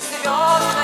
preciosa.